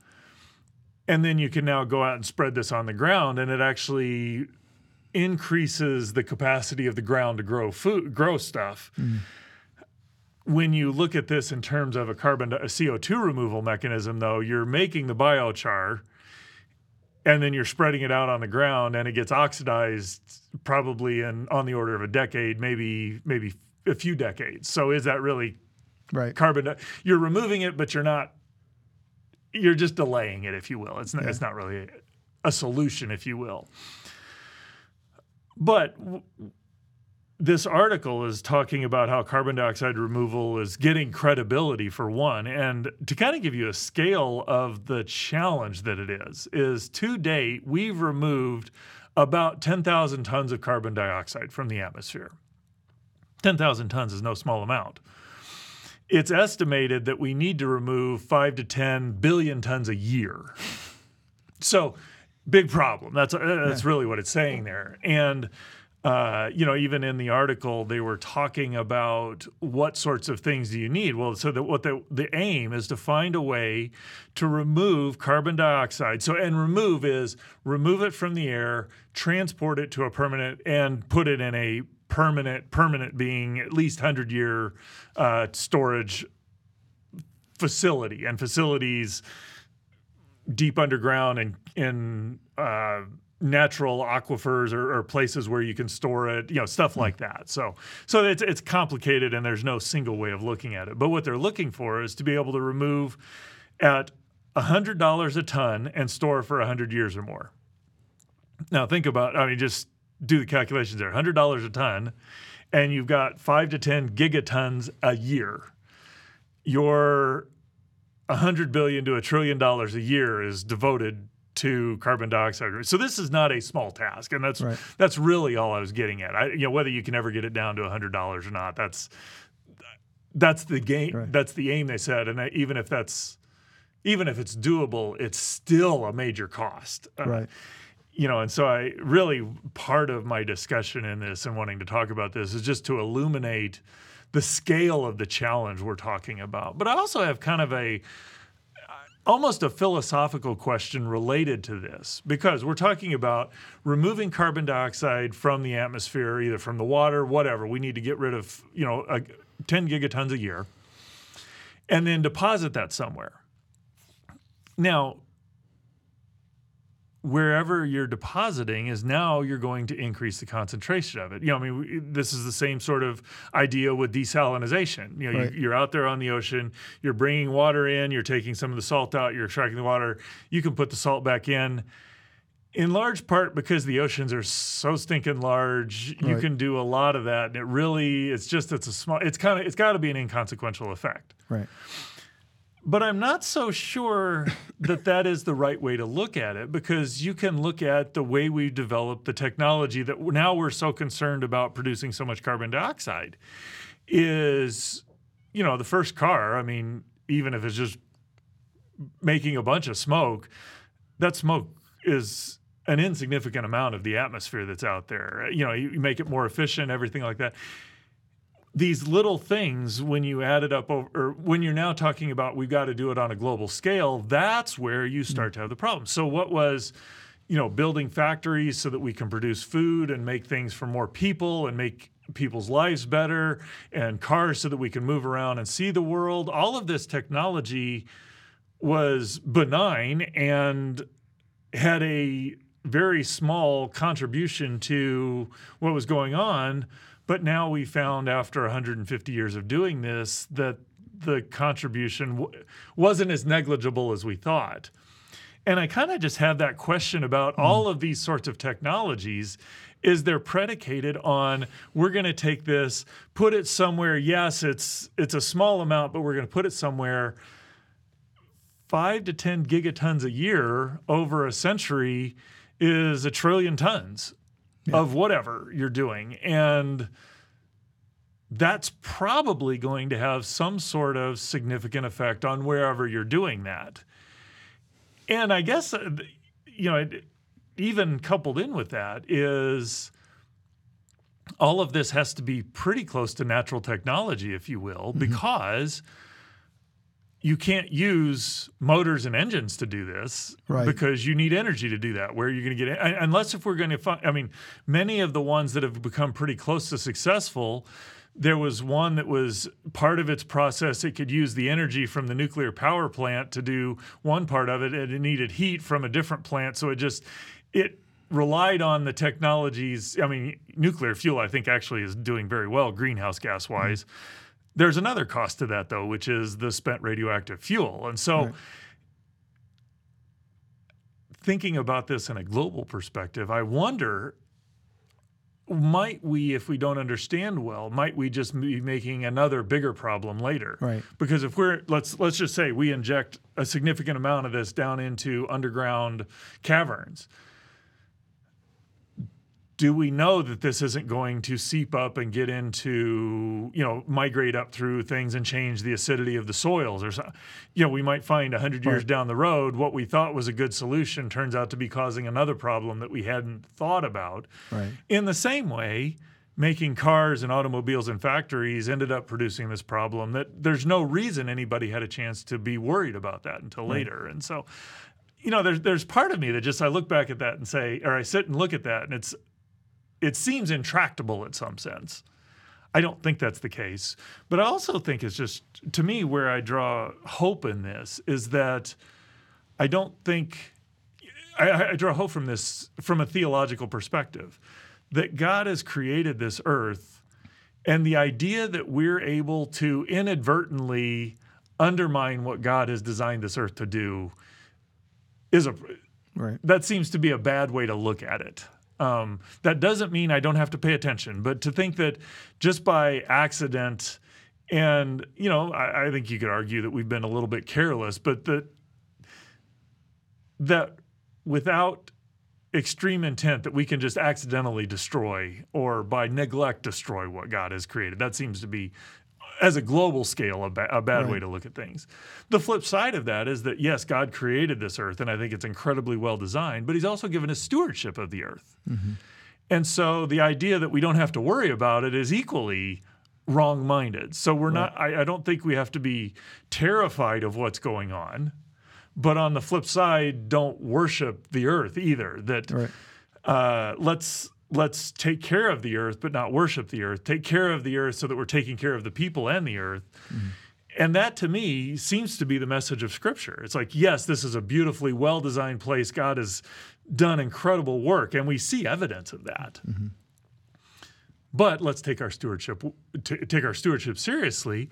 And then you can now go out and spread this on the ground, and it actually increases the capacity of the ground to grow food, grow stuff. Mm-hmm when you look at this in terms of a carbon a CO2 removal mechanism though you're making the biochar and then you're spreading it out on the ground and it gets oxidized probably in on the order of a decade maybe maybe a few decades. So is that really right. carbon you're removing it but you're not you're just delaying it if you will. It's not, yeah. it's not really a solution if you will. But this article is talking about how carbon dioxide removal is getting credibility for one. And to kind of give you a scale of the challenge that it is is to date we've removed about 10,000 tons of carbon dioxide from the atmosphere. 10,000 tons is no small amount. It's estimated that we need to remove 5 to 10 billion tons a year. So big problem. That's uh, that's really what it's saying there. And uh, you know, even in the article, they were talking about what sorts of things do you need. Well, so that what the the aim is to find a way to remove carbon dioxide. So, and remove is remove it from the air, transport it to a permanent, and put it in a permanent, permanent being at least 100 year uh, storage facility and facilities deep underground and in uh, natural aquifers or, or, places where you can store it, you know, stuff hmm. like that. So, so it's it's complicated and there's no single way of looking at it. But what they're looking for is to be able to remove at hundred dollars a ton and store for hundred years or more. Now think about, I mean, just do the calculations there. Hundred dollars a ton, and you've got five to ten gigatons a year. Your 100 billion to a trillion dollars a year is devoted to carbon dioxide. So this is not a small task, and that's right. that's really all I was getting at. I, you know, whether you can ever get it down to hundred dollars or not, that's that's the game. Right. That's the aim they said, and I, even if that's even if it's doable, it's still a major cost. Uh, right. You know, and so I really part of my discussion in this and wanting to talk about this is just to illuminate the scale of the challenge we're talking about. But I also have kind of a almost a philosophical question related to this because we're talking about removing carbon dioxide from the atmosphere either from the water whatever. We need to get rid of you know a, 10 gigatons a year and then deposit that somewhere. Now wherever you're depositing is now you're going to increase the concentration of it. You know, I mean, this is the same sort of idea with desalination. You know, right. you, are out there on the ocean, you're bringing water in, you're taking some of the salt out, you're extracting the water. You can put the salt back in. In large part because the oceans are so stinking large, right. you can do a lot of that. And it really, it's just, it's a small, it's kind of, it's got to be an inconsequential effect. Right. But I'm not so sure that that is the right way to look at it because you can look at the way we've developed the technology that now we're so concerned about producing so much carbon dioxide. Is, you know, the first car, I mean, even if it's just making a bunch of smoke, that smoke is an insignificant amount of the atmosphere that's out there. You know, you make it more efficient, everything like that these little things when you add it up over, or when you're now talking about we've got to do it on a global scale that's where you start to have the problem. So what was you know building factories so that we can produce food and make things for more people and make people's lives better and cars so that we can move around and see the world all of this technology was benign and had a very small contribution to what was going on but now we found after 150 years of doing this that the contribution w- wasn't as negligible as we thought. And I kind of just have that question about mm. all of these sorts of technologies is they're predicated on we're going to take this put it somewhere yes it's it's a small amount but we're going to put it somewhere 5 to 10 gigatons a year over a century is a trillion tons yeah. of whatever you're doing. And that's probably going to have some sort of significant effect on wherever you're doing that. And I guess, uh, you know, even coupled in with that is all of this has to be pretty close to natural technology, if you will, mm-hmm. because you can't use motors and engines to do this right. because you need energy to do that. Where are you going to get it? Unless if we're going to find, I mean, many of the ones that have become pretty close to successful, there was one that was part of its process. It could use the energy from the nuclear power plant to do one part of it, and it needed heat from a different plant. So it just, it, relied on the technologies. I mean, nuclear fuel, I think, actually is doing very well greenhouse gas wise. Mm-hmm there's another cost to that, though, which is the spent radioactive fuel. And so, right. thinking about this in a global perspective, I wonder might we if we don't understand well might we just be making another bigger problem later right because if we're let's let's just say we inject a significant amount of this down into underground caverns do we know that this isn't going to seep up and get into, you know, migrate up through things and change the acidity of the soils or something? You know, we might find 100 years right. down the road what we thought was a good solution turns out to be causing another problem that we hadn't thought about. Right. In the same way, making cars and automobiles and factories ended up producing this problem that there's no reason anybody had a chance to be worried about that until right. later. And so, you know, there's there's part of me that just I look back at that and say, or I sit and look at that and it's it seems intractable in some sense. I don't think that's the case. But I also think it's just, to me, where I draw hope in this is that I don't think, I, I draw hope from this from a theological perspective that God has created this earth and the idea that we're able to inadvertently undermine what God has designed this earth to do is a Right. that seems to be a bad way to look at it. Um, that doesn't mean I don't have to pay attention, but to think that just by accident, and you know, I, I think you could argue that we've been a little bit careless, but that that without extreme intent that we can just accidentally destroy or by neglect destroy what God has created. That seems to be as a global scale, a, ba- a bad way to look at things. The flip side of that is that, yes, God created this earth, and I think it's incredibly well designed, but He's also given us stewardship of the earth. And so the idea that we don't have to worry about it is equally wrong minded. So we're not, I, I don't think we have to be terrified of what's going on. But on the flip side, don't worship the earth either. That Right. uh, let's let's take care of the earth, but not worship the earth. Take care of the earth so that we're taking care of the people and the earth. Mm-hmm. And that to me seems to be the message of Scripture. It's like, yes, this is a beautifully well designed place. God has done incredible work, and we see evidence of that. Mm-hmm. But let's take our stewardship t- take our stewardship seriously.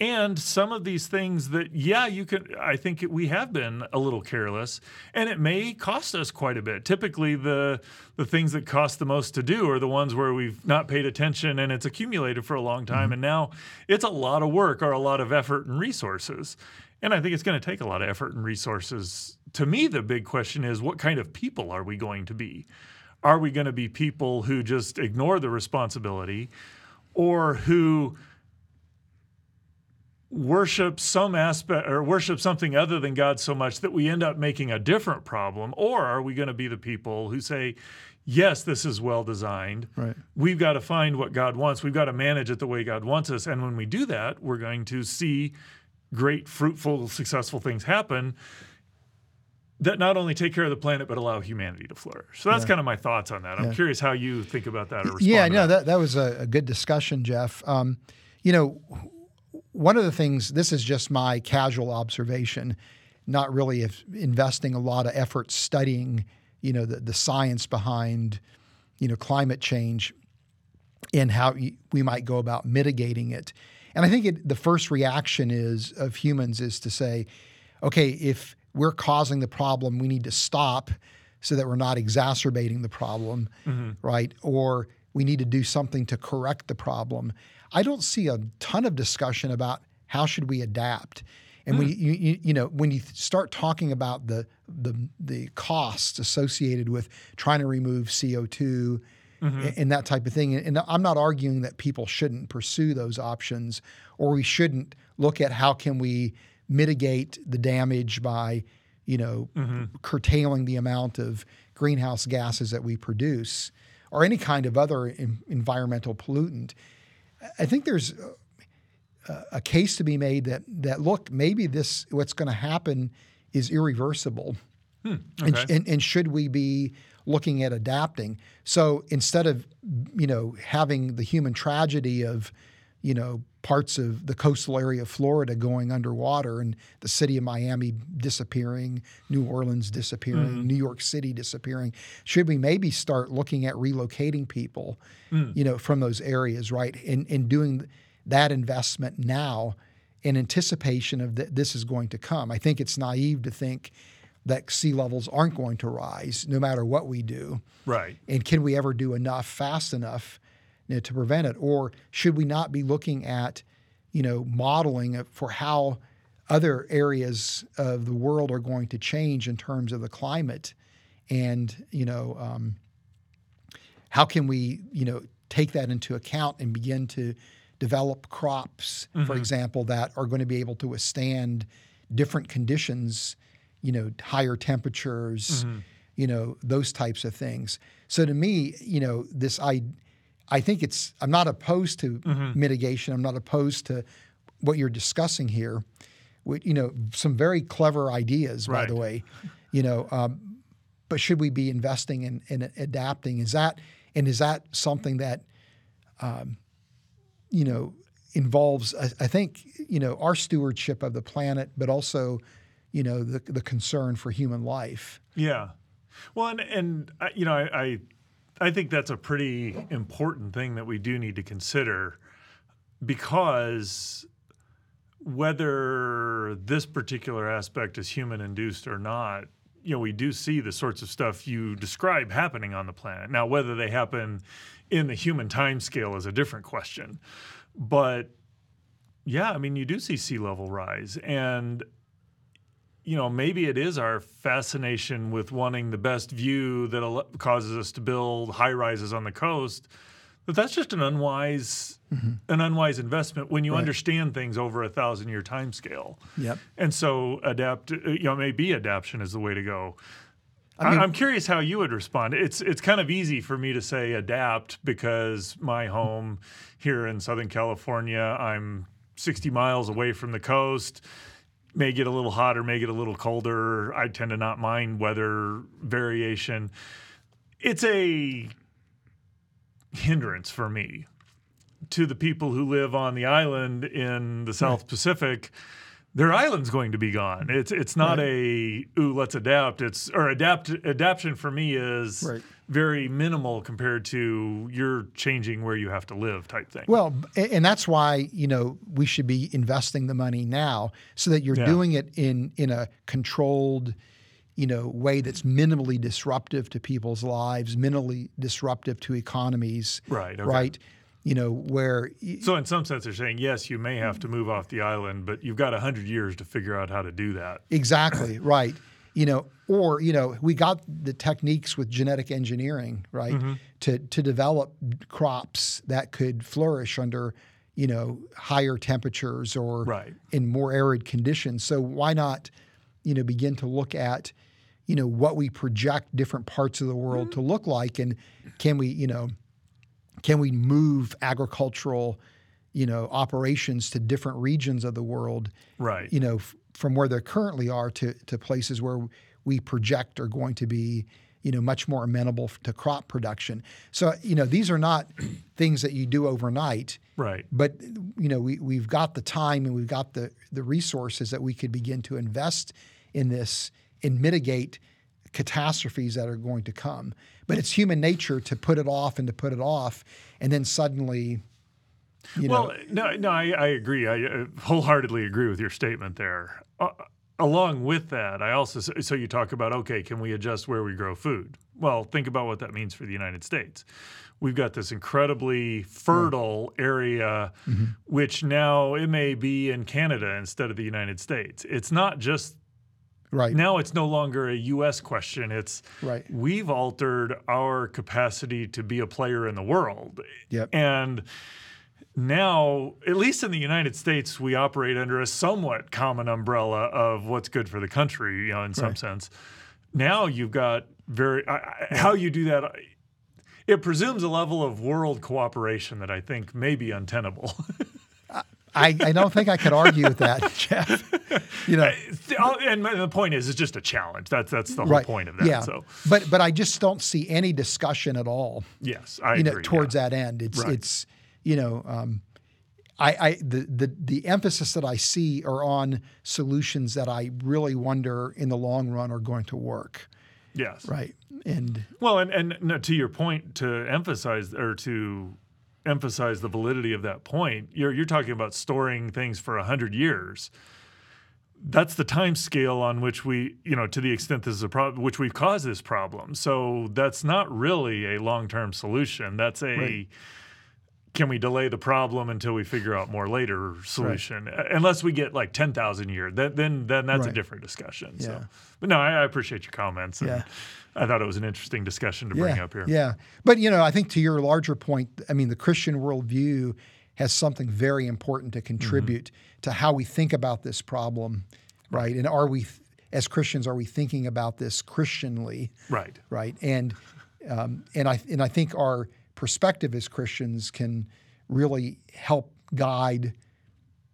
And some of these things that, yeah, you can, I think we have been a little careless, and it may cost us quite a bit. Typically, the the things that cost the most to do are the ones where we've not paid attention and it's accumulated for a long time, mm-hmm. and now it's a lot of work or a lot of effort and resources. And I think it's going to take a lot of effort and resources. To me, the big question is, what kind of people are we going to be? Are we going to be people who just ignore the responsibility, or who worship some aspect or worship something other than God so much that we end up making a different problem? Or are we going to be the people who say, yes, this is well designed. Right. We've got to find what God wants. We've got to manage it the way God wants us. And when we do that, we're going to see great, fruitful, successful things happen that not only take care of the planet but allow humanity to flourish. So that's kind of my thoughts on that. I'm curious how you think about that or respond. Yeah, to no, that. that, that was a, a good discussion, Jeff. Um, you know, one of the things, this is just my casual observation, not really if investing a lot of effort studying, you know, the, the science behind, you know, climate change and how we might go about mitigating it. And I think it, the first reaction is of humans is to say, okay, if we're causing the problem, we need to stop so that we're not exacerbating the problem, mm-hmm. right? Or we need to do something to correct the problem. I don't see a ton of discussion about how should we adapt. And when hmm. you, you you know when you start talking about the the the costs associated with trying to remove CO two mm-hmm. and, and that type of thing, and I'm not arguing that people shouldn't pursue those options or we shouldn't look at how can we mitigate the damage by you know mm-hmm. curtailing the amount of greenhouse gases that we produce or any kind of other en- environmental pollutant. I think there's a, a case to be made that that look maybe this what's going to happen is irreversible, hmm, and, okay. and and should we be looking at adapting? So instead of you know having the human tragedy of you know parts of the coastal area of Florida going underwater and the city of Miami disappearing, New Orleans disappearing, mm-hmm. New York City disappearing, should we maybe start looking at relocating people, mm. you know, from those areas, right? And and doing that investment now in anticipation of that this is going to come. I think it's naive to think that sea levels aren't going to rise no matter what we do. right. And can we ever do enough fast enough you know, to prevent it? Or should we not be looking at, you know, modeling for how other areas of the world are going to change in terms of the climate? And, you know, um, how can we, you know, take that into account and begin to develop crops, for example, that are going to be able to withstand different conditions, you know, higher temperatures, you know, those types of things. So to me, you know, this I I think it's I'm not opposed to mitigation. I'm not opposed to what you're discussing here. With, you know, some very clever ideas, by the way. You know, um, but should we be investing in, in adapting? Is that And is that something that, um, you know, involves, I, I, think, you know, our stewardship of the planet, but also, you know, the, the concern for human life? Yeah. Well, and, and you know, I, I, I think that's a pretty important thing that we do need to consider because whether this particular aspect is human induced or not, you know, we do see the sorts of stuff you describe happening on the planet. Now, whether they happen in the human time scale is a different question. But yeah, I mean, you do see sea level rise. And, you know, maybe it is our fascination with wanting the best view that causes us to build high rises on the coast but that's just an unwise mm-hmm. an unwise investment when you right. understand things over a thousand year time scale. Yep. And so adapt you know maybe adaptation is the way to go. I mean, I'm curious how you would respond. It's it's kind of easy for me to say adapt because my home here in Southern California, I'm 60 miles away from the coast. May get a little hotter, may get a little colder. I tend to not mind weather variation. It's a hindrance for me to the people who live on the island in the hmm. South right. Pacific. Their island's going to be gone. It's it's not right. a ooh let's adapt. It's or adapt adaptation for me is right. Very minimal compared to you're changing where you have to live type thing. Well, and that's why you know we should be investing the money now so that you're yeah. doing it in in a controlled you know, way that's minimally disruptive to people's lives, minimally disruptive to economies. Right. Okay. Right. You know, where. So, in some sense, they're saying, yes, you may have to move off the island, but you've got 100 years to figure out how to do that. Exactly. right. You know, or, you know, we got the techniques with genetic engineering, right, mm-hmm. to, to develop crops that could flourish under, you know, higher temperatures or right. in more arid conditions. So, why not, you know, begin to look at you know what we project different parts of the world mm-hmm. to look like and can we you know can we move agricultural you know operations to different regions of the world right you know f- from where they currently are to to places where we project are going to be you know much more amenable to crop production so you know these are not things that you do overnight right but you know we, we've got the time and we've got the the resources that we could begin to invest in this and mitigate catastrophes that are going to come. But it's human nature to put it off and to put it off, and then suddenly. You well, know, no, no, I, I agree. I uh, wholeheartedly agree with your statement there. Uh, along with that, I also so you talk about okay, can we adjust where we grow food? Well, think about what that means for the United States. We've got this incredibly fertile area, mm-hmm. which now it may be in Canada instead of the United States. It's not just Right. Now it's no longer a U.S. question. It's right. we've altered our capacity to be a player in the world. Yep. And now, at least in the United States, we operate under a somewhat common umbrella of what's good for the country, you know, in some right. sense. Now you've got very I, how you do that. It presumes a level of world cooperation that I think may be untenable. I, I don't think I could argue with that, Jeff. You know, uh, and the point is, it's just a challenge. That's that's the whole right. point of that. Yeah. So, but but I just don't see any discussion at all. Yes, I you know, agree, towards yeah. that end. It's right. it's you know, um, I, I the, the the emphasis that I see are on solutions that I really wonder in the long run are going to work. Yes. Right. And well, and and no, to your point, to emphasize or to emphasize the validity of that point. You're you're talking about storing things for a hundred years. That's the time scale on which we, you know, to the extent this is a problem, which we've caused this problem. So that's not really a long term solution. That's a right. Can we delay the problem until we figure out more later solution? Right. Unless we get like ten thousand year, then then then that's right. a different discussion. Yeah. So, but no, I, I appreciate your comments. And, yeah. I thought it was an interesting discussion to bring yeah, up here. Yeah. But, you know, I think to your larger point, I mean, the Christian worldview has something very important to contribute mm-hmm. to how we think about this problem, right? And are we, as Christians, are we thinking about this Christianly? Right. Right. And, um, and, I, and I think our perspective as Christians can really help guide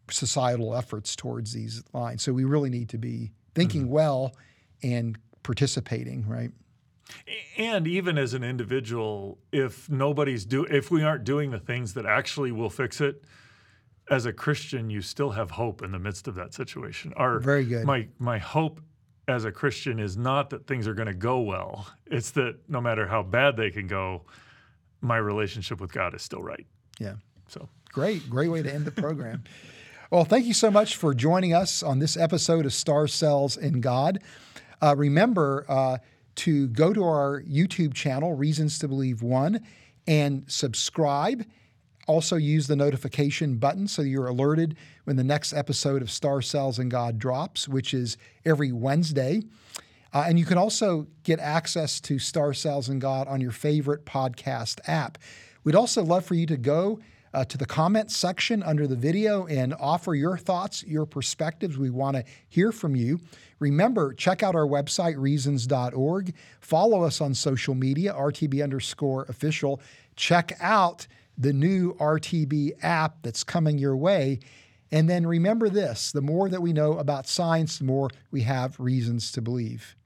societal efforts towards these lines. So we really need to be thinking mm-hmm. well and participating, right? And even as an individual, if nobody's do if we aren't doing the things that actually will fix it, as a Christian, you still have hope in the midst of that situation. Our, Very good. My my hope as a Christian is not that things are going to go well. It's that no matter how bad they can go, my relationship with God is still right. Yeah. So Great, great way to end the program. well, thank you so much for joining us on this episode of Stars Cells in God. Uh, remember uh, to go to our YouTube channel, Reasons to Believe One, and subscribe. Also, use the notification button so you're alerted when the next episode of Stars Cells in God drops, which is every Wednesday. Uh, and you can also get access to Stars Cells and God on your favorite podcast app. We'd also love for you to go uh, to the comments section under the video and offer your thoughts, your perspectives. We want to hear from you. Remember, check out our website, reasons.org. Follow us on social media, RTB underscore official. Check out the new RTB app that's coming your way. And then remember this the more that we know about science, the more we have reasons to believe.